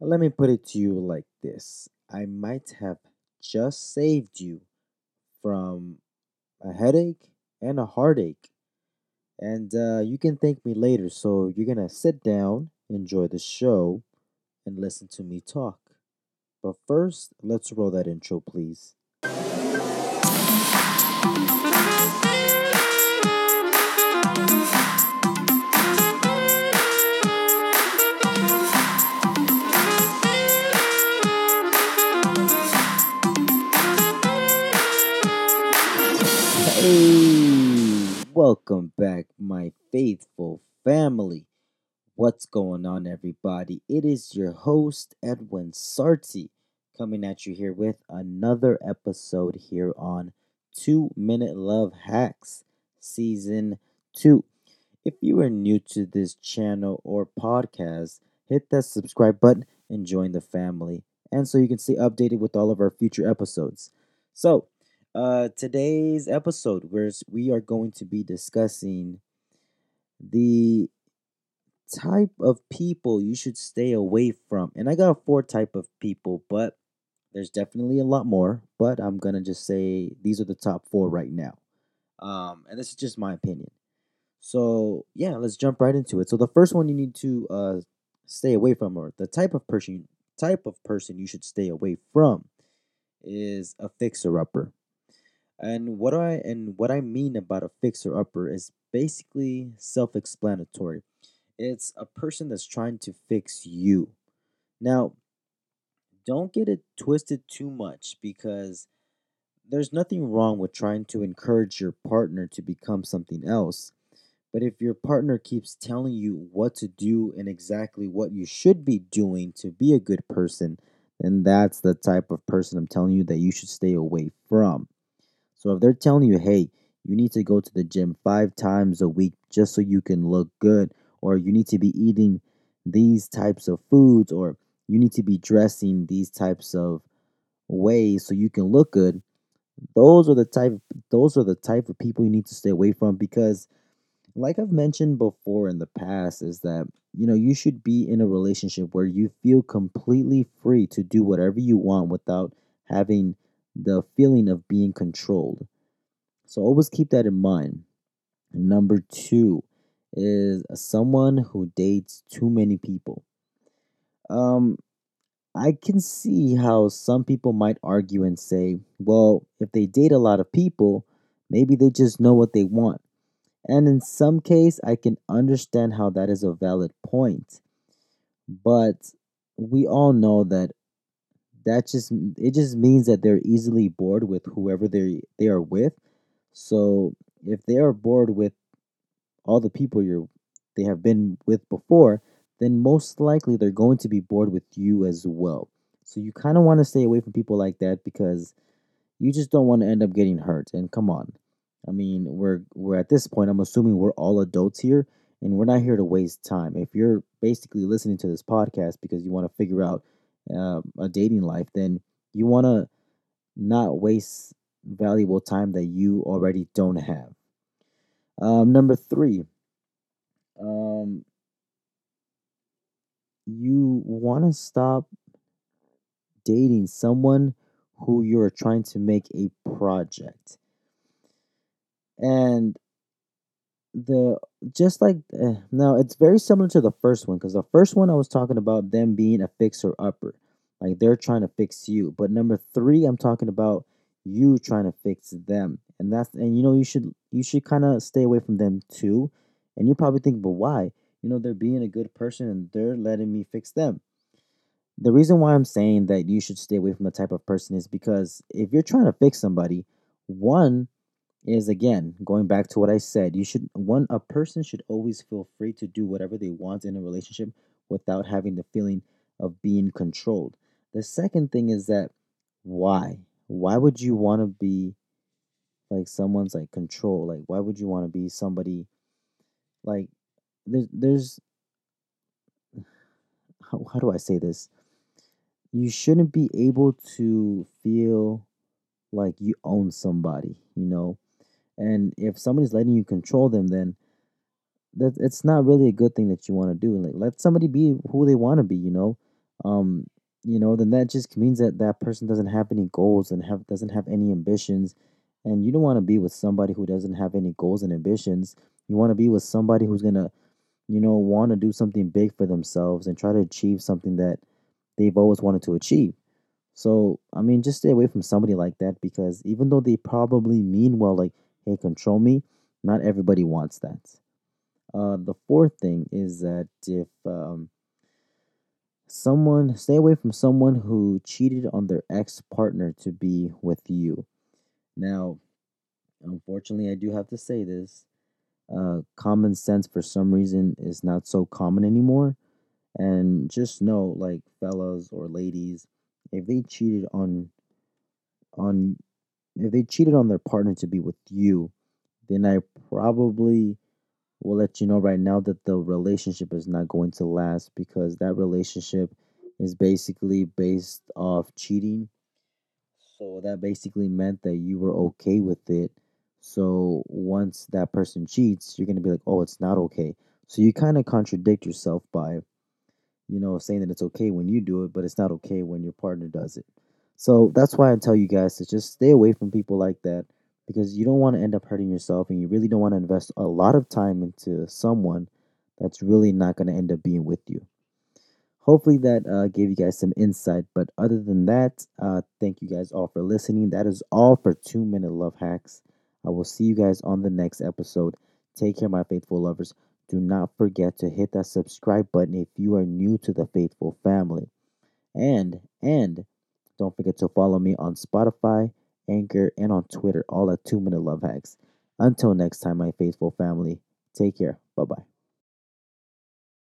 Let me put it to you like this I might have just saved you from a headache and a heartache. And uh, you can thank me later. So you're going to sit down, enjoy the show, and listen to me talk. But first, let's roll that intro, please. Welcome back, my faithful family. What's going on, everybody? It is your host, Edwin Sarti, coming at you here with another episode here on Two Minute Love Hacks, Season 2. If you are new to this channel or podcast, hit that subscribe button and join the family. And so you can stay updated with all of our future episodes. So, uh, today's episode, where we are going to be discussing the type of people you should stay away from. And I got four type of people, but there's definitely a lot more. But I'm gonna just say these are the top four right now. Um, and this is just my opinion. So yeah, let's jump right into it. So the first one you need to uh stay away from, or the type of person type of person you should stay away from, is a fixer upper. And what I and what I mean about a fixer upper is basically self-explanatory. It's a person that's trying to fix you. Now, don't get it twisted too much because there's nothing wrong with trying to encourage your partner to become something else. But if your partner keeps telling you what to do and exactly what you should be doing to be a good person, then that's the type of person I'm telling you that you should stay away from. So if they're telling you, hey, you need to go to the gym five times a week just so you can look good, or you need to be eating these types of foods, or you need to be dressing these types of ways so you can look good, those are the type those are the type of people you need to stay away from because like I've mentioned before in the past is that you know you should be in a relationship where you feel completely free to do whatever you want without having the feeling of being controlled. So always keep that in mind. Number 2 is someone who dates too many people. Um I can see how some people might argue and say, well, if they date a lot of people, maybe they just know what they want. And in some case, I can understand how that is a valid point. But we all know that that just it just means that they're easily bored with whoever they they are with. So if they are bored with all the people you're they have been with before, then most likely they're going to be bored with you as well. So you kind of want to stay away from people like that because you just don't want to end up getting hurt. And come on. I mean, we're we're at this point, I'm assuming we're all adults here and we're not here to waste time. If you're basically listening to this podcast because you want to figure out uh, a dating life, then you want to not waste valuable time that you already don't have. Um, number three, um, you want to stop dating someone who you're trying to make a project. And the just like uh, now it's very similar to the first one because the first one I was talking about them being a fixer upper, like they're trying to fix you. But number three, I'm talking about you trying to fix them, and that's and you know you should you should kind of stay away from them too. And you probably think, but why? You know they're being a good person and they're letting me fix them. The reason why I'm saying that you should stay away from the type of person is because if you're trying to fix somebody, one is again going back to what I said. You should one a person should always feel free to do whatever they want in a relationship without having the feeling of being controlled. The second thing is that why? Why would you want to be like someone's like control? Like why would you want to be somebody like there's there's how, how do I say this? You shouldn't be able to feel like you own somebody, you know? And if somebody's letting you control them, then that it's not really a good thing that you want to do. Like let somebody be who they want to be, you know. um, you know, then that just means that that person doesn't have any goals and have doesn't have any ambitions, and you don't want to be with somebody who doesn't have any goals and ambitions. You want to be with somebody who's gonna, you know, want to do something big for themselves and try to achieve something that they've always wanted to achieve. So, I mean, just stay away from somebody like that because even though they probably mean well, like, hey, control me, not everybody wants that. Uh, the fourth thing is that if um, someone, stay away from someone who cheated on their ex partner to be with you. Now, unfortunately, I do have to say this. Uh, common sense, for some reason, is not so common anymore. And just know, like, fellas or ladies, if they cheated on on if they cheated on their partner to be with you, then I probably will let you know right now that the relationship is not going to last because that relationship is basically based off cheating. So that basically meant that you were okay with it. So once that person cheats, you're going to be like, oh, it's not okay. So you kind of contradict yourself by you know, saying that it's okay when you do it, but it's not okay when your partner does it. So that's why I tell you guys to just stay away from people like that because you don't want to end up hurting yourself and you really don't want to invest a lot of time into someone that's really not going to end up being with you. Hopefully that uh, gave you guys some insight. But other than that, uh, thank you guys all for listening. That is all for two minute love hacks. I will see you guys on the next episode. Take care, my faithful lovers. Do not forget to hit that subscribe button if you are new to the faithful family. And, and don't forget to follow me on Spotify, Anchor, and on Twitter, all at two minute love hacks. Until next time, my faithful family, take care. Bye bye.